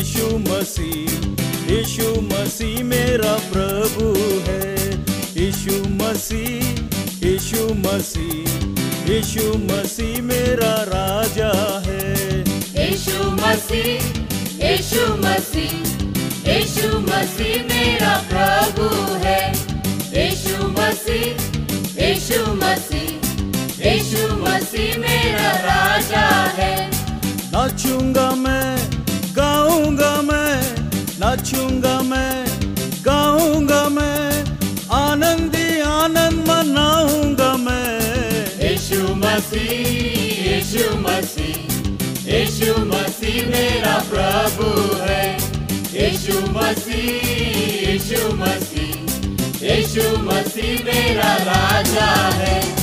यीशु मसीह यीशु मसीह मेरा प्रभु है। यीशु मसीह यीशु मसीह यीशु मसीह मेरा राजा है। यीशु मसीह यीशु मसीह यीशु मसीह मेरा प्रभु है। यीशु मसीह यीशु मसीह यीशु मसीह मेरा राजा है। नाचूँगा मैं गाऊँगा मैं, नाचूँगा मैं, गाऊँगा मैं, आनंदी आनंद मनाऊँगा मैं। यीशु मसीह यीशु मसीह यीशु मसीह मेरा प्रभु है। यीशु मसीह यीशु मसीह यीशु मसीह मेरा राजा है।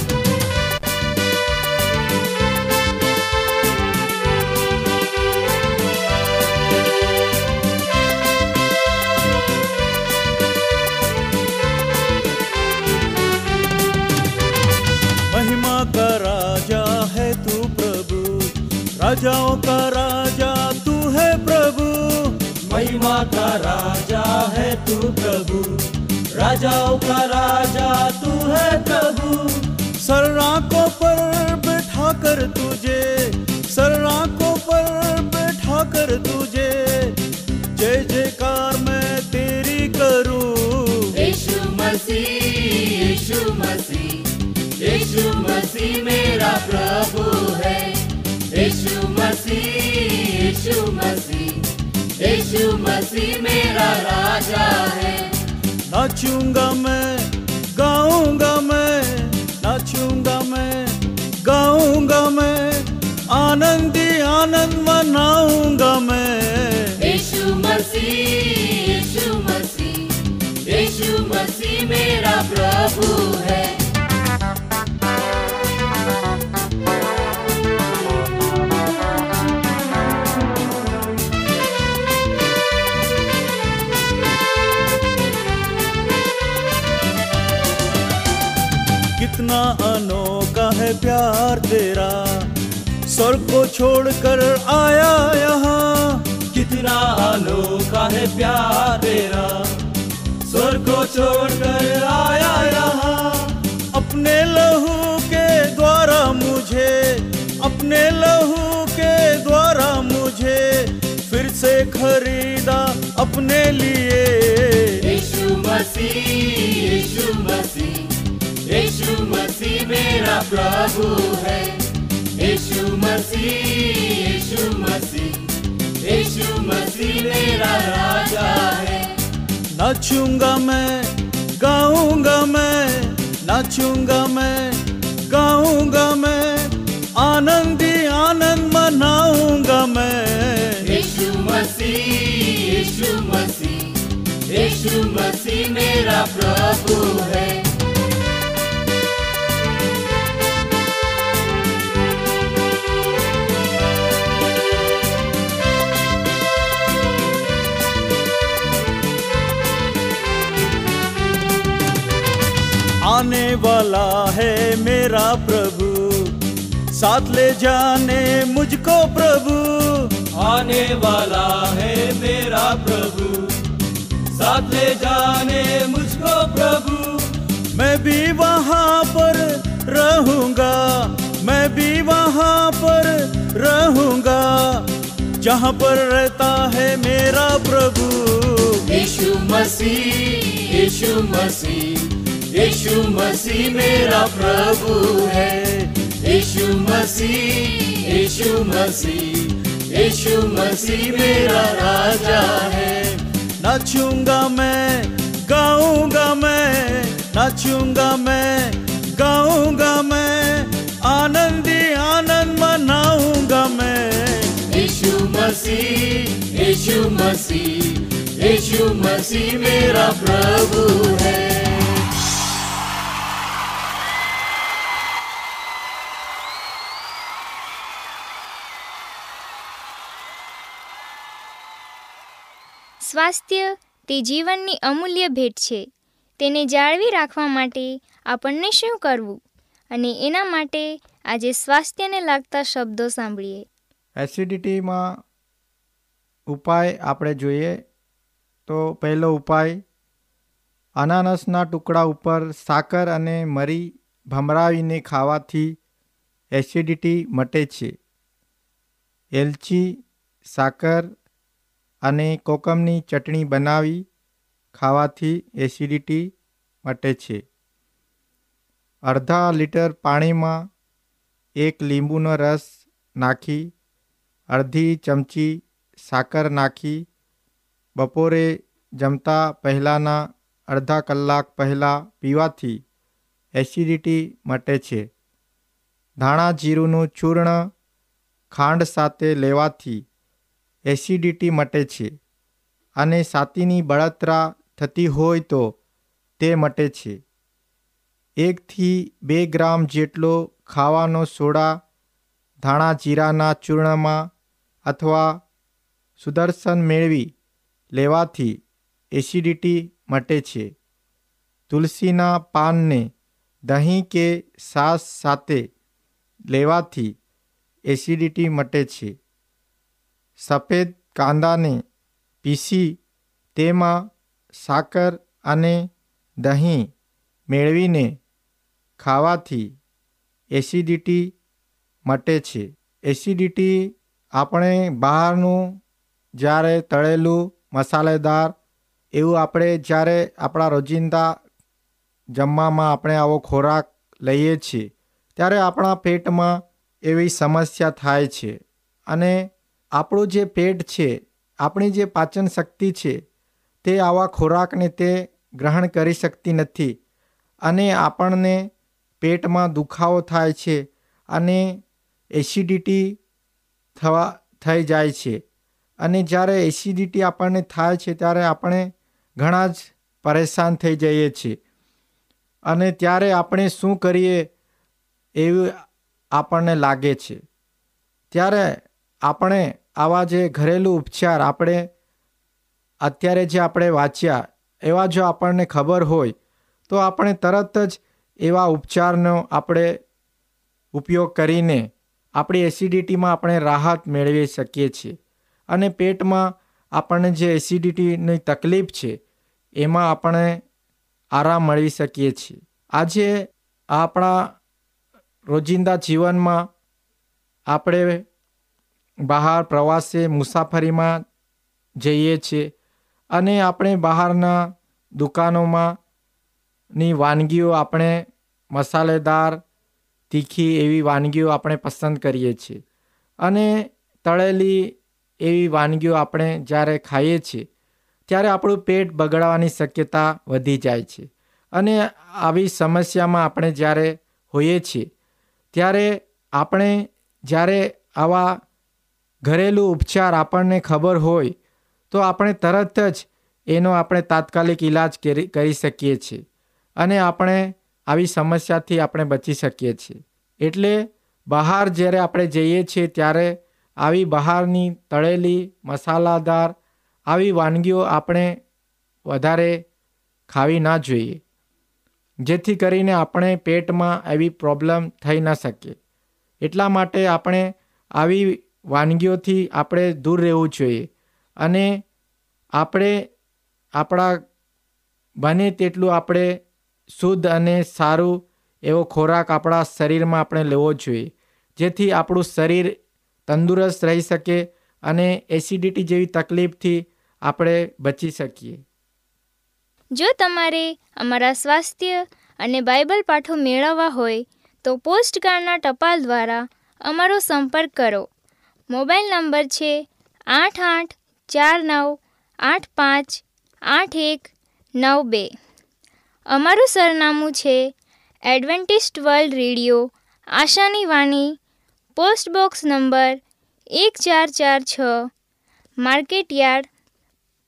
राजाओं का राजा तू है प्रभु। महिमा का राजा है तू प्रभु। राजाओं का राजा तू है प्रभु। सर्राकों पर बैठा कर तुझे सर्राकों पर बैठा कर तुझे। जय जयकार मैं तेरी करूँ। यीशु मसीह यीशु मसीह यीशु मसीह मेरा प्रभु है। यीशु मसीह यीशु मसीह मेरा राजा है नाचूँगा मैं गाऊँगा मैं नाचूँगा मैं गाऊँगा मैं आनंदी आनंद मनाऊँगा मैं यीशु मसीह यीशु मसीह यीशु मसीह मेरा प्रभु है है प्यार तेरा। स्वर्ग को छोड़कर आया यहाँ। कितना अनोखा है प्यार तेरा। स्वर्ग को छोड़कर आया यहाँ। अपने लहू के द्वारा मुझे, अपने लहू के द्वारा मुझे फिर से खरीदा अपने लिए। यीशु मसीह यीशु मसीह। यीशु मसीह मेरा प्रभु है। यीशु मसीह यीशु मसीह यीशु मसीह मेरा राजा है। नाचूँगा मैं गाऊँगा मैं नाचूँगा मैं गाऊँगा मैं आनंदी आनंद मनाऊँगा मैं। यीशु मसीह यीशु मसीह यीशु मसीह मेरा प्रभु है। वाला है मेरा प्रभु। साथ ले जाने मुझको प्रभु। आने वाला है मेरा प्रभु। साथ ले जाने मुझको प्रभु। मैं भी वहाँ पर रहूँगा। मैं भी वहाँ पर रहूँगा। जहाँ पर रहता है मेरा प्रभु। यीशु मसीह यीशु मसीह। यीशु मसीह मेरा प्रभु है। यीशु मसीह यीशु मसीह यीशु मसीह मेरा राजा है। नाचूँगा मैं, गाऊँगा मैं, नाचूँगा मैं, गाऊँगा मैं, आनंदी आनंद मनाऊँगा मैं। यीशु मसीह यीशु मसीह यीशु मसीह मेरा प्रभु है। સ્વાસ્થ્ય તે જીવનની અમૂલ્ય ભેટ છે. તેને જાળવી રાખવા માટે આપણને શું કરવું? અને એના માટે આજે સ્વાસ્થ્યને લાગતા શબ્દો સાંભળીએ. એસિડિટીમાં ઉપાય આપણે જોઈએ તો પહેલો ઉપાય, અનાનસના ટુકડા ઉપર સાકર અને મરી ભમરાવીને ખાવાથી એસિડિટી મટે છે. એલચી, સાકર અને કોકમની ચટણી બનાવી ખાવાથી એસિડિટી મટે છે. અડધા લીટર પાણીમાં એક લીંબુનો રસ નાખી, અડધી ચમચી સાકર નાખી, બપોરે જમતા પહેલાંના અડધા કલાક પહેલાં પીવાથી એસિડિટી મટે છે. ધાણા જીરુંનું ચૂર્ણ ખાંડ સાથે લેવાથી એસિડિટી મટે છે અને છાતીની બળતરા થતી હોય તો તે મટે છે. એકથી બે ગ્રામ જેટલો ખાવાનો સોડા ધાણા જીરાના ચૂર્ણમાં અથવા સુદર્શન મેળવી લેવાથી એસિડિટી મટે છે. તુલસીના પાનને દહીં કે છાશ સાથે લેવાથી એસિડિટી મટે છે. સફેદ કાંદાને પીસી તેમાં સાકર અને દહીં મેળવીને ખાવાથી એસિડિટી મટે છે. એસિડિટી આપણે બહારનું જ્યારે તળેલું મસાલેદાર એવું આપણે જ્યારે આપણા રોજિંદા જમવામાં આપણે આવો ખોરાક લઈએ છીએ, ત્યારે આપણા પેટમાં એવી સમસ્યા થાય છે અને આપણું જે પેટ છે, આપણી જે પાચન શક્તિ છે, તે આવા ખોરાકને તે ગ્રહણ કરી શકતી નથી અને આપણને પેટમાં દુખાવો થાય છે અને એસિડિટી થવા, થઈ જાય છે. અને જ્યારે એસિડિટી આપણને થાય છે, ત્યારે આપણે ઘણા જ પરેશાન થઈ જઈએ છીએ. અને ત્યારે આપણે શું કરીએ એવું આપણને લાગે છે. ત્યારે આપણે આવા જે ઘરેલું ઉપચાર આપણે અત્યારે જે આપણે વાંચ્યા, એવા જો આપણને ખબર હોય, તો આપણે તરત જ એવા ઉપચારનો આપણે ઉપયોગ કરીને આપણી એસિડિટીમાં આપણે રાહત મેળવી શકીએ છીએ. અને પેટમાં આપણને જે એસિડિટીની તકલીફ છે, એમાં આપણે આરામ મળી શકીએ છીએ. આજે આપણા રોજિંદા જીવનમાં આપણે બહાર પ્રવાસે મુસાફરીમાં જઈએ છીએ અને આપણે બહારના દુકાનોમાં ની વાનગીઓ આપણે મસાલેદાર, તીખી એવી વાનગીઓ આપણે પસંદ કરીએ છીએ. અને તળેલી એવી વાનગીઓ આપણે જ્યારે ખાઈએ છીએ, ત્યારે આપણું પેટ બગડવાની શક્યતા વધી જાય છે. અને આવી સમસ્યામાં આપણે જ્યારે હોઈએ છીએ, ત્યારે આપણે જ્યારે આવા ઘરેલું ઉપચાર આપણને ખબર હોય, તો આપણે તરત જ એનો આપણે તાત્કાલિક ઈલાજ કરી શકીએ છીએ. અને આપણે આવી સમસ્યાથી આપણે બચી શકીએ છીએ. એટલે બહાર જ્યારે આપણે જઈએ છીએ ત્યારે આવી બહારની તળેલી મસાલાદાર આવી વાનગીઓ આપણે વધારે ખાવી ના જોઈએ. જેથી કરીને આપણે પેટમાં એવી પ્રોબ્લેમ થઈ ન શકે. એટલા માટે આપણે આવી વાનગીઓથી આપણે દૂર રહેવું જોઈએ. અને આપણે આપણા બને તેટલું આપણે શુદ્ધ અને સારું એવો ખોરાક આપણા શરીરમાં આપણે લેવો જોઈએ. જેથી આપણું શરીર તંદુરસ્ત રહી શકે અને એસિડિટી જેવી તકલીફથી આપણે બચી શકીએ. જો તમારે અમારા સ્વાસ્થ્ય અને બાઇબલ પાઠો મેળવવા હોય તો પોસ્ટકાર્ડના ટપાલ દ્વારા અમારો સંપર્ક કરો. મોબાઈલ નંબર છે આઠ આઠ ચાર નવ આઠ પાંચ આઠ એક નવ બે. અમારું સરનામું છે એડવેન્ટિસ્ટ વર્લ્ડ રેડિયો, આશાની વાણી, પોસ્ટ બોક્સ નંબર એક ચાર ચાર છ, market yard,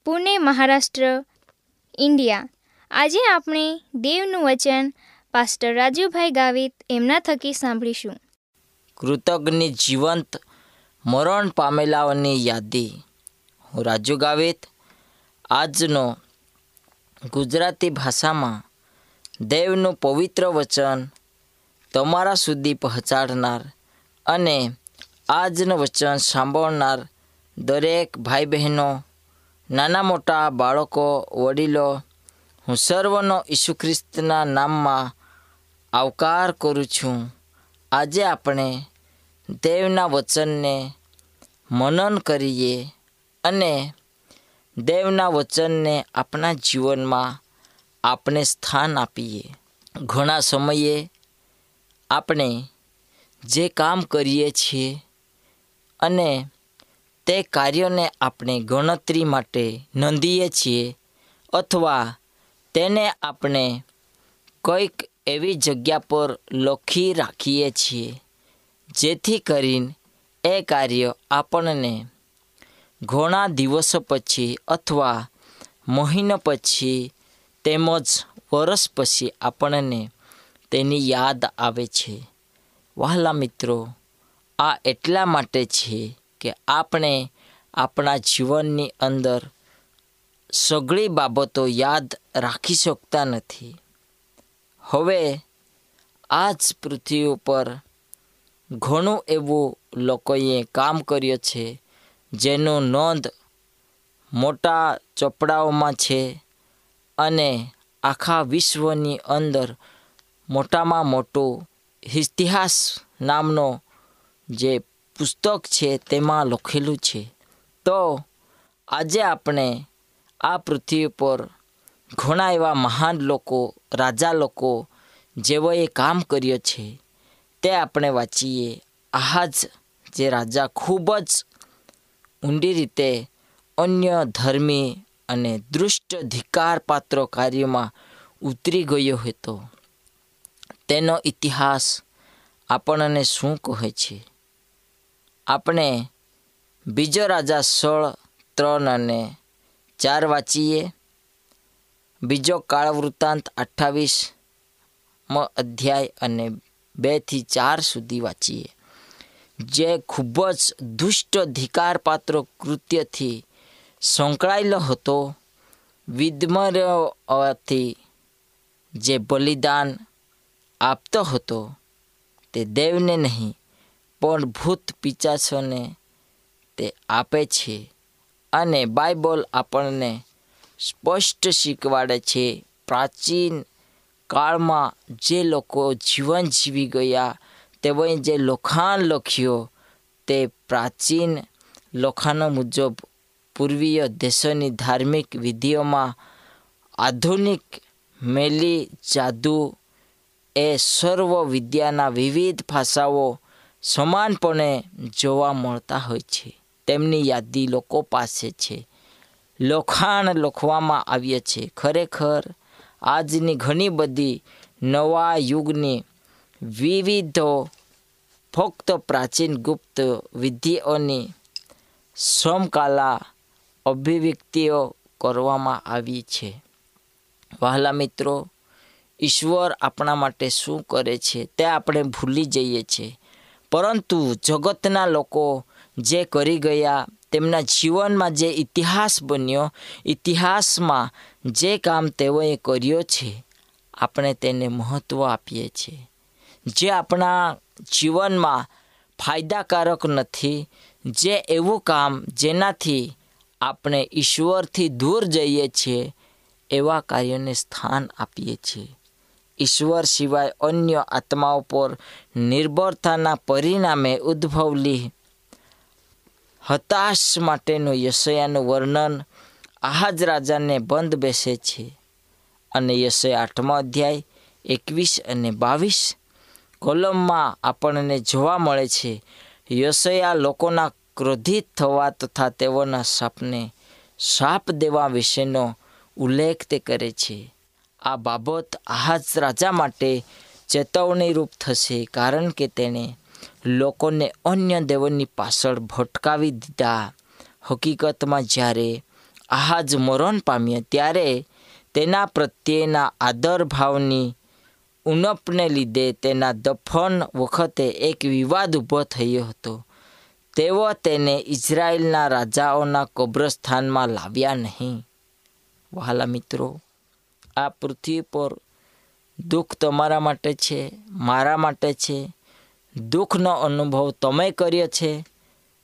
Pune, Maharashtra, India. આજે આપણે દેવનું વચન પાસ્ટર રાજુભાઈ ગાવિત એમના થકી સાંભળીશું. કૃતજ્ઞ જીવંત મરણ પામેલાઓની યાદી. હું રાજુ ગાવિત. આજનો ગુજરાતી ભાષામાં દેવનું પવિત્ર વચન તમારા સુધી પહોંચાડનાર અને આજનું વચન સાંભળનાર દરેક ભાઈ બહેનો નાના મોટા બાળકો, વડીલો, હું સર્વનો ઈસુ ખ્રિસ્તના નામમાં આવકાર કરું છું. આજે આપણે દેવના વચનને મનન કરીએ અને દેવના વચનને આપણા જીવનમાં આપણે સ્થાન આપીએ. ઘણા સમયે આપણે જે કામ કરીએ છીએ અને તે કાર્યને આપણે ગણતરી માટે નોંધીએ છીએ અથવા તેને આપણે કંઈક એવી જગ્યા પર લખી રાખીએ છીએ. જેથી કરીને એ કાર્ય આપણને ઘણા દિવસો પછી અથવા મહિનો પછી તેમજ વર્ષ પછી આપણને તેની યાદ આવે છે. વહાલા મિત્રો, આ એટલા માટે છે કે આપણે આપણા જીવનની અંદર સઘળી બાબતો યાદ રાખી શકતા નથી. હવે આ જ પૃથ્વી ઉપર ઘણું એવું લોકોએ કામ કર્યું છે, જેનો નોંધ મોટા ચોપડાઓમાં છે અને આખા વિશ્વની અંદર મોટામાં મોટું ઇતિહાસ નામનો જે પુસ્તક છે તેમાં લખેલું છે. તો આજે આપણે આ પૃથ્વી પર ઘણા એવા મહાન લોકો, રાજા લોકો જેઓએ કામ કર્યો છે. તે આપણે વાંચીએ. આ જ જે રાજા ખૂબ જ ઊંડી રીતે અન્ય ધર્મી અને દૃષ્ટ ધિક્કારપાત્ર કાર્યમાં ઉતરી ગયો હતો. તેનો ઇતિહાસ આપણને શું કહે છે? આપણે બીજો રાજા સોળ, ત્રણ અને ચાર વાંચીએ. બીજો કાળ વૃત્તાંત અઠ્ઠાવીસ અધ્યાય અને બેથી ચાર સુધી વાંચીએ. જે ખૂબ જ દુષ્ટ ધિકારપાત્ર કૃત્યથી સંકળાયેલો હતો વિધમરથી જે બલિદાન આપતો હતો તે દેવને નહીં, પણ ભૂત પિચાસોને તે આપે છે અને બાઇબલ આપણને સ્પષ્ટ શીખવાડે છે પ્રાચીન કાળમાં જે લોકો જીવન જીવી ગયા, તેઓએ જે લખાણ લખ્યો, તે પ્રાચીન લખાણો મુજબ પૂર્વીય દેશોની ધાર્મિક વિધિઓમાં આધુનિક મેલી જાદુ એ સર્વ વિદ્યાના વિવિધ ભાષાઓ સમાનપણે જોવા મળતા હોય છે. તેમની યાદી લોકો પાસે છે. લખાણ લખવામાં આવ્યા છે. ખરેખર આજની ઘણી બધી નવા યુગની વિવિધો ફક્ત પ્રાચીન ગુપ્ત વિધિઓની સમકાલા અભિવ્યક્તિઓ કરવામાં આવી છે. વહાલા મિત્રો, ઈશ્વર આપણા માટે શું કરે છે તે આપણે ભૂલી જઈએ છીએ પરંતુ જગતના લોકો જે કરી ગયા, તેમના જીવનમાં જે ઇતિહાસ બન્યો, ઇતિહાસમાં જે કામ તેઓએ કર્યો છે, આપણે તેને મહત્ત્વ આપીએ છીએ. જે આપણા જીવનમાં ફાયદાકારક નથી, જે એવું કામ જેનાથી આપણે ઈશ્વરથી દૂર જઈએ છીએ, એવા કાર્યોને સ્થાન આપીએ છીએ. ઈશ્વર સિવાય અન્ય આત્માઓ પર નિર્ભરતાના પરિણામે ઉદ્ભવલી હતાશ માટેનું યશયાનું વર્ણન આહાજ રાજાને બંધ બેસે છે અને યશે આઠમો અધ્યાય, એકવીસ અને બાવીસ કોલમમાં આપણને જોવા મળે છે યશયા લોકોના ક્રોધિત થવા તથા તેઓના સાપને સાપ દેવા વિશેનો ઉલ્લેખ તે કરે છે. આ બાબત આહાજ રાજા માટે ચેતવણીરૂપ થશે કારણ કે તેણે લોકોને અન્ય દેવોની પાછળ ભટકાવી દીધા. હકીકતમાં જ્યારે આહાજ મરણ પામ્યા. ત્યારે તેના પ્રત્યેના આદર ભાવની ઉણપને લીધે તેના દફન વખતે એક વિવાદ ઊભો થયો હતો. તેઓ તેને ઇઝરાયેલના રાજાઓના કબ્રસ્થાનમાં લાવ્યા નહીં. વહાલા મિત્રો, આ પૃથ્વી પર દુઃખ તમારા માટે છે, મારા માટે છે. દુઃખનો અનુભવ તમે કર્યો છે.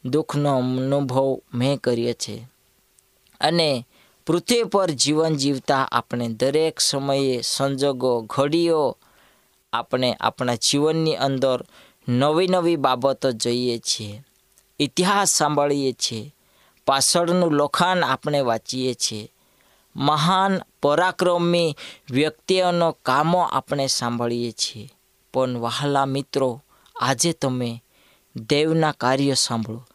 દુઃખનો અનુભવ મેં કર્યો છે. અને પૃથ્વી પર જીવન જીવતા આપણે દરેક સમયે સંજોગો, ઘડીઓ આપણે આપણા જીવનની અંદર નવી નવી બાબતો જોઈએ છીએ, ઇતિહાસ સાંભળીએ છીએ, પાછળનું લખાણ આપણે વાંચીએ છીએ, મહાન પરાક્રમી વ્યક્તિઓનો કામો આપણે સાંભળીએ છીએ. પણ વહાલા મિત્રો, આજે તમે દેવના કાર્ય સાંભળો.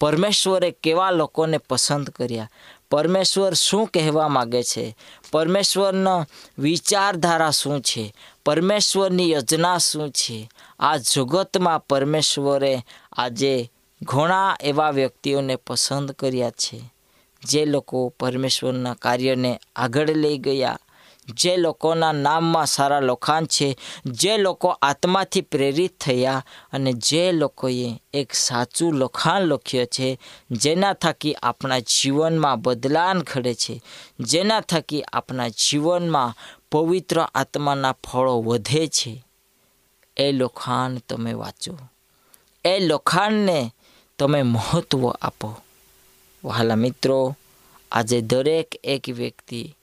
પરમેશ્વરે કેવા લોકોને પસંદ કર્યા? પરમેશ્વર શું કહેવા માગે છે? પરમેશ્વરનો વિચારધારા શું છે? પરમેશ્વરની યોજના શું છે? આ જગતમાં પરમેશ્વરે આજે ઘણા એવા વ્યક્તિઓને પસંદ કર્યા છે, જે લોકો પરમેશ્વરના કાર્યને આગળ લઈ ગયા. જે લોકોના નામમાં સારા લખાણ છે, જે લોકો આત્માથી પ્રેરિત થયા અને જે લોકોએ એક સાચું લખાણ લખ્યું છે, જેના થકી આપણા જીવનમાં બદલાન ઘડે છે, જેના થકી આપણા જીવનમાં પવિત્ર આત્માના ફળો વધે છે. એ લખાણ તમે વાંચો. એ લખાણને તમે મહત્ત્વ આપો. વહાલા મિત્રો, આજે દરેક એક વ્યક્તિ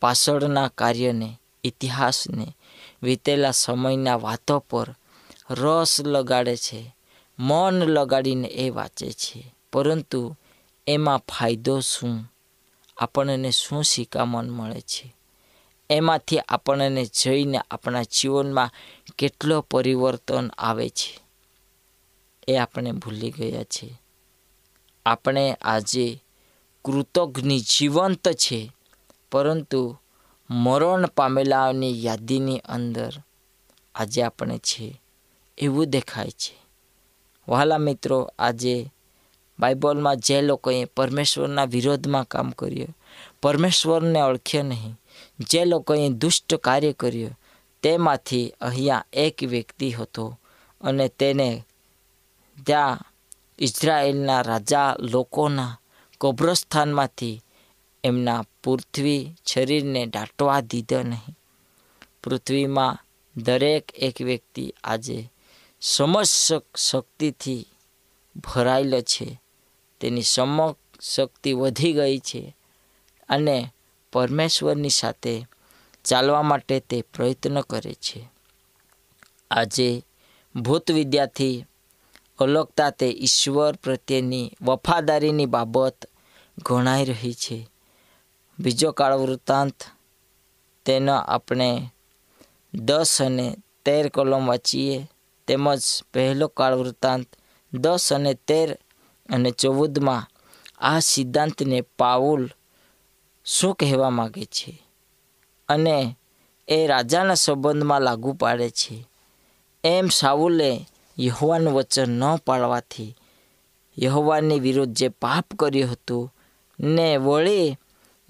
પાછળના કાર્યને, ઇતિહાસને વીતેલા સમયના વાતો પર રસ લગાડે છે, મન લગાડીને એ વાંચે છે. પરંતુ એમાં ફાયદો શું? આપણને શું શિકામણ મળે છે? એમાંથી આપણને જઈને આપણા જીવનમાં કેટલો પરિવર્તન આવે છે? એ આપણે ભૂલી ગયા છે. આપણે આજે કૃતજ્ઞ જીવંત છે. પરંતુ મરણ પામેલાઓની યાદીની અંદર આજે આપણે છે, એવું દેખાય છે. વહાલા મિત્રો, આજે બાઇબલમાં જે લોકોએ પરમેશ્વરના વિરોધમાં કામ કર્યું, પરમેશ્વરને ઓળખ્યો નહીં, જે લોકોએ દુષ્ટ કાર્ય કર્યું, તેમાંથી અહીંયા એક વ્યક્તિ હતો અને તેને ત્યાં ઇઝરાયેલના રાજા લોકોના કબ્રસ્થાનમાંથી એમના પૃથ્વી શરીરને દાટવા દીધો નહીં. પૃથ્વીમાં દરેક એક વ્યક્તિ આજે સમસ્ત શક્તિથી ભરાયેલો છે. તેની સમક શક્તિ વધી ગઈ છે અને પરમેશ્વરની સાથે ચાલવા માટે તે પ્રયત્ન કરે છે. આજે ભૂત વિદ્યાથી અલગતા તે ઈશ્વર પ્રત્યેની વફાદારીની બાબત ગણાઈ રહી છે. બીજો કાળ વૃત્તાંત, તેનો આપણે દસ અને તેર કલમ વાંચીએ, તેમજ પહેલો કાળ વૃત્તાંત દસ અને તેર અને ચૌદમાં આ સિદ્ધાંતને પાઉલ શું કહેવા માગે છે? અને એ રાજાના સંબંધમાં લાગુ પાડે છે. એમ સાઉલે યહોવાનું વચન ન પાળવાથી યહોવાની વિરુદ્ધ જે પાપ કર્યું હતું, ને વળી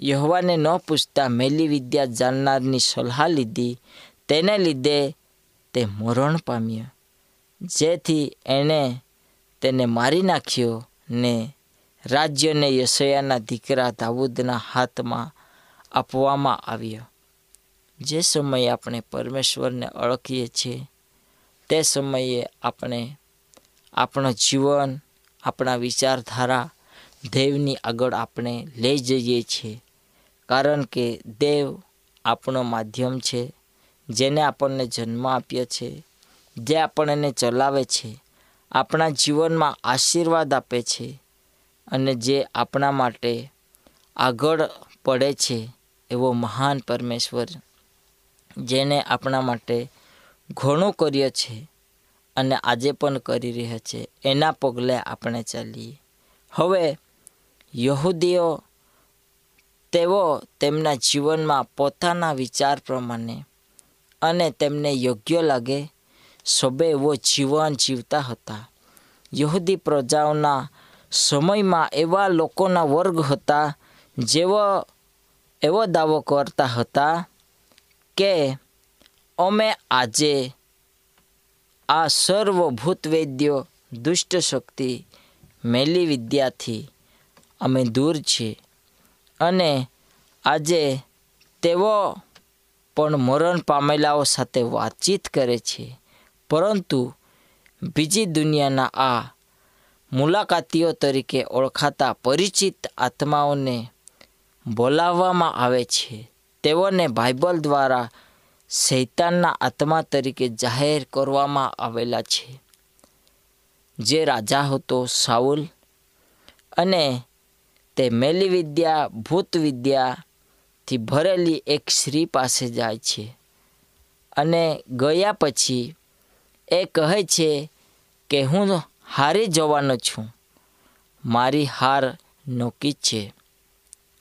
યહોવાને ન પૂછતા મેલી વિદ્યા જાણનારની સલાહ લીધી. તેને લીધે તે મરણ પામ્યો. જેથી એણે તેને મારી નાખ્યો ને રાજ્યને યશયાના દીકરા દાઉદના હાથમાં આપવામાં આવ્યો. જે સમયે આપણે પરમેશ્વરને ઓળખીએ છીએ, તે સમયે આપણે આપણું જીવન, આપણા વિચારધારા, દેવની આગળ આપણે લઈ જઈએ છીએ. કારણ કે દેવ આપણો માધ્યમ છે, જેને આપણને જન્મ આપ્યો છે, જે આપણને ચલાવે છે, આપણા જીવનમાં આશીર્વાદ આપે છે અને જે આપણા માટે આગળ પડે છે એવો મહાન પરમેશ્વર, જેને આપણા માટે ઘણું કર્યો છે અને આજે પણ કરી રહ્યા છે. એના પગલે આપણે ચાલીએ. હવે યહૂદીઓ તેઓ તેમના જીવનમાં પોતાના વિચાર પ્રમાણે અને તેમને યોગ્ય લાગે શોભે એવો જીવન જીવતા હતા. યહૂદી પ્રજાઓના સમયમાં એવા લોકોના વર્ગ હતા જેવો એવો દાવો કરતા હતા કે, અમે આજે આ સર્વભૂત વૈદ્યો દુષ્ટ શક્તિ મેલી વિદ્યાથી અમે દૂર છીએ. અને આજે તેઓ પણ મરણ પામેલાઓ સાથે વાતચીત કરે છે. પરંતુ બીજી દુનિયાના આ મુલાકાતીઓ તરીકે ઓળખાતા પરિચિત આત્માઓને બોલાવવામાં આવે છે. તેઓને બાઇબલ દ્વારા શૈતાનના આત્મા તરીકે જાહેર કરવામાં આવેલા છે. જે રાજા હતો સાઉલ અને તે મેલી વિદ્યા, ભૂત વિદ્યાથી ભરેલી એક સ્ત્રી પાસે જાય છે. અને ગયા પછી એ કહે છે કે હું હારી જવાનો છું. મારી હાર નોકી છે.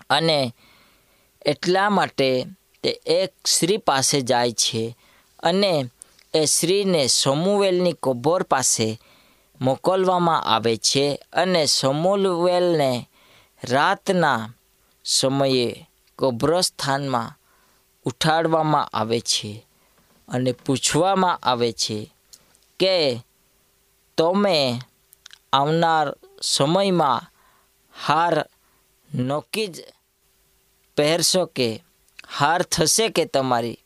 અને એટલા માટે તે એક સ્ત્રી પાસે જાય છે અને એ સ્ત્રીને સમુવેલની કબોર પાસે મોકલવામાં આવે છે અને સમુવેલને રાતના સમયે કબ્રસ્થાનમાં ઉઠાડવામાં આવે છે અને પૂછવામાં આવે છે કે, તમે આવનાર સમયમાં હાર નક્કી જ પહેરશો કે હાર થશે કે તમારી?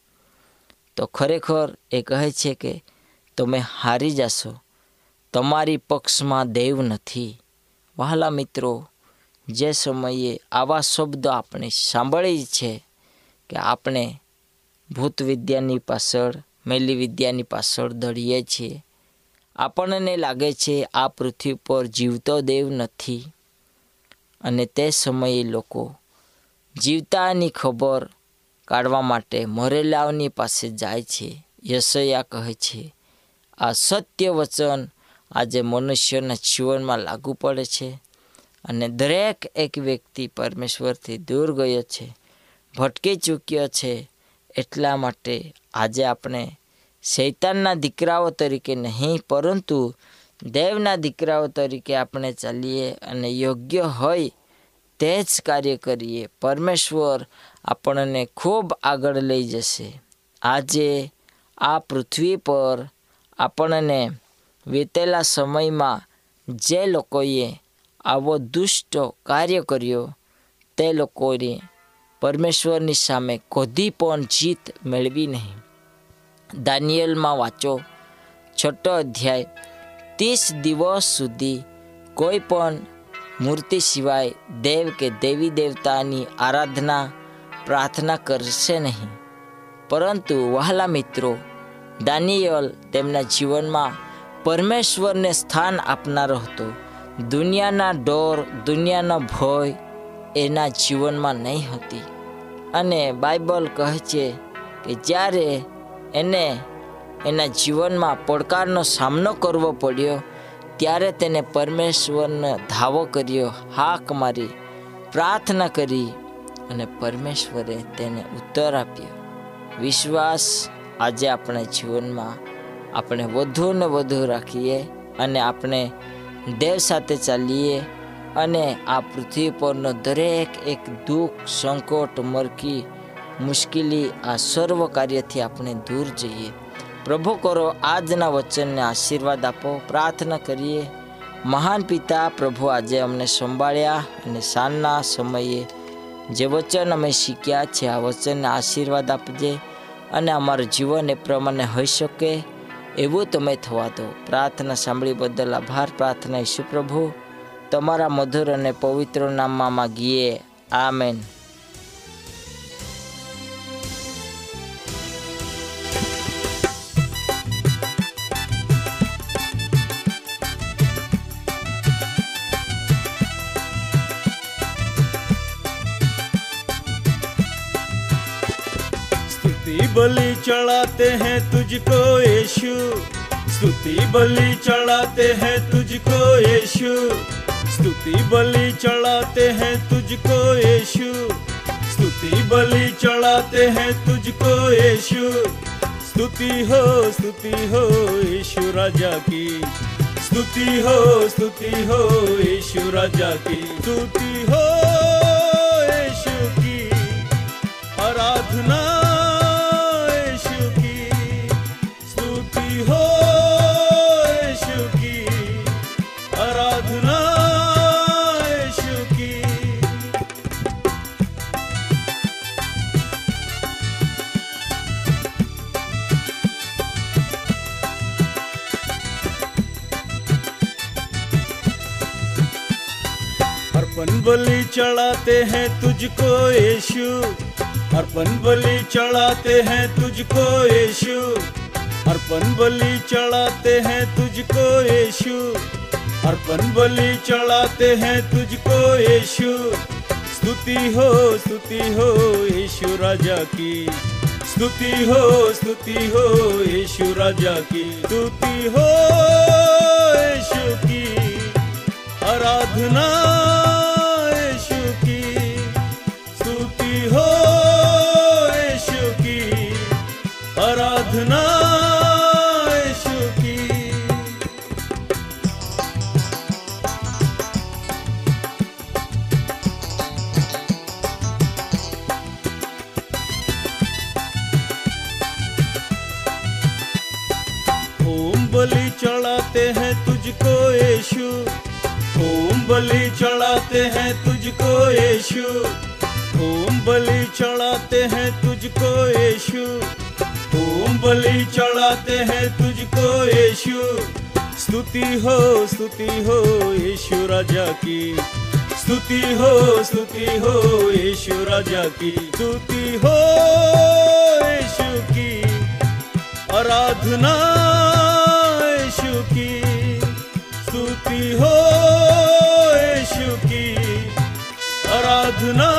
તો ખરેખર એ કહે છે કે, તમે હારી જશો. તમારી પક્ષમાં દેવ નથી. વહાલા મિત્રો જે સમયે આવા શબ્દો આપણે સાંભળી છે કે આપણે ભૂત વિદ્યાની પાછળ, મેલી વિદ્યાની પાછળ દળીએ છીએ, આપણને લાગે છે આ પૃથ્વી પર જીવતો દેવ નથી. અને તે સમયે લોકો જીવતાની ખબર કાઢવા માટે મરેલાઓની પાસે જાય છે. યશયા કહે છે, આ સત્ય વચન આજે મનુષ્યના જીવનમાં લાગુ પડે છે. અને દરેક એક વ્યક્તિ પરમેશ્વરથી દૂર ગયો છે, ભટકી ચૂક્યો છે, એટલા માટે આજે આપણે શૈતાનના દીકરાઓ તરીકે નહીં, પરંતુ દેવના દીકરાઓ તરીકે આપણે ચાલીએ અને યોગ્ય હોય તે જ કાર્ય કરીએ. પરમેશ્વર આપણને ખૂબ આગળ લઈ જશે. આજે આ પૃથ્વી પર આપણને વીતેલા સમયમાં જે લોકોએ આવો દુષ્ટ કાર્ય કર્યો, તે લોકોને પરમેશ્વરની સામે કોધી પણ જીત મેળવી નહીં. દાનિયલમાં વાંચો, છઠ્ઠો અધ્યાય, ત્રીસ દિવસ સુધી કોઈ પણ મૂર્તિ સિવાય દેવ કે દેવી દેવતાની આરાધના, પ્રાર્થના કરશે નહીં. પરંતુ વહાલા મિત્રો, દાનિયલ તેમના જીવનમાં પરમેશ્વરને સ્થાન આપનારો હતો. દુનિયાના ડોર, દુનિયાનો ભય એના જીવનમાં નહીં હતી. અને બાઇબલ કહે છે કે જ્યારે એને એના જીવનમાં પડકારનો સામનો કરવો પડ્યો, ત્યારે તેને પરમેશ્વરનો ધાવો કર્યો, હાક મારી, પ્રાર્થના કરી અને પરમેશ્વરે તેને ઉત્તર આપ્યો. વિશ્વાસ આજે આપણા જીવનમાં આપણે વધુ ને વધુ રાખીએ અને આપણે દેવ સાથે ચાલીએ અને આ પૃથ્વી પરનો દરેક એક દુઃખ, સંકટ, મરકી, મુશ્કેલી આ સર્વ કાર્યથી આપણે દૂર જઈએ. પ્રભુ કરો આજના વચનને આશીર્વાદ આપો, પ્રાર્થના કરીએ. મહાન પિતા પ્રભુ આજે અમને સંભાળ્યા અને સાંજના સમયે જે વચન અમે શીખ્યા છે, આ વચનને આશીર્વાદ આપજે અને અમારું જીવન એ પ્રમાણે હોઈ શકે. એવું તમે થવા દો. પ્રાર્થના સાંભળી બદલ આભાર. પ્રાર્થના ઈશુ પ્રભુ. તમારા મધુર અને પવિત્ર નામમાં માગીએ. આમેન. believe चढ़ाते हैं तुझको यीशु। स्तुति, बलि चढ़ाते हैं तुझको यीशु। स्तुति, बलि चढ़ाते हैं तुझको यीशु। स्तुति, बलि चढ़ाते हैं तुझको यीशु। स्तुति हो स्तुति हो यीशु राजा की। स्तुति हो स्तुति हो यीशु राजा की। स्तुति हो चढ़ाते हैं तुझको यीशु। अर्पण बलि चढ़ाते हैं तुझको यीशु। अर्पण बलि चढ़ाते हैं तुझको यीशु। अर्पण बलि चढ़ाते हैं तुझको यीशु। स्तुति हो स्तुति हो यीशु राजा की। स्तुति हो स्तुति हो यीशु राजा की। स्तुति हो સાધના શુકી સ્તુતિ હો શુકી આરાધના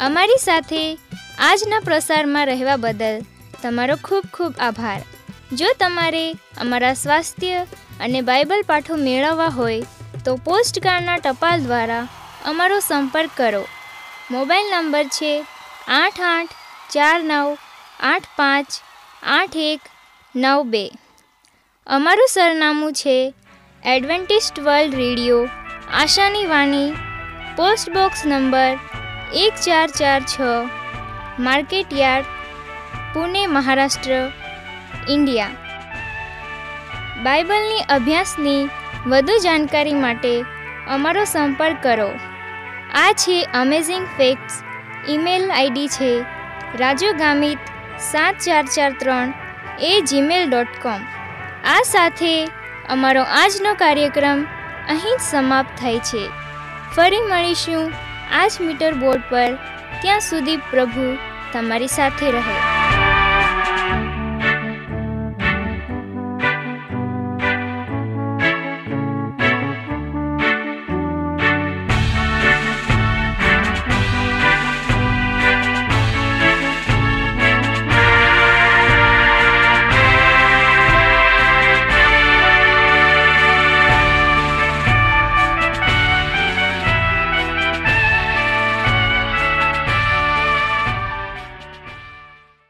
અમારી સાથે આજના પ્રસારમાં રહેવા બદલ તમારો ખૂબ ખૂબ આભાર. જો તમારે અમારા સ્વાસ્થ્ય અને બાઇબલ પાઠો મેળવવા હોય તો પોસ્ટ કાર્ડના ટપાલ દ્વારા અમારો સંપર્ક કરો. મોબાઈલ નંબર છે આઠ આઠ ચાર નવ આઠ પાંચ, આઠ એક, નવ બે. અમારું સરનામું છે એડવેન્ટિસ્ટ વર્લ્ડ રેડિયો, આશાની વાણી, પોસ્ટ બોક્સ નંબર એક ચાર ચાર છ market yard Pune, Maharashtra, India. બાઇબલની અભ્યાસની વધુ જાણકારી માટે અમારો સંપર્ક કરો. આ છે અમેઝિંગ ફેક્ટ્સ ઈમેલ આઈડી છે રાજુ ગામિત સાત ચાર ચાર ત્રણ એ જીમેલ ડોટ કોમ આ સાથે અમારો આજનો કાર્યક્રમ અહીં જ સમાપ્ત થાય છે. ફરી મળીશું આ જ મીટર બોર્ડ પર. ત્યાં સુધી પ્રભુ તમારી સાથે રહે.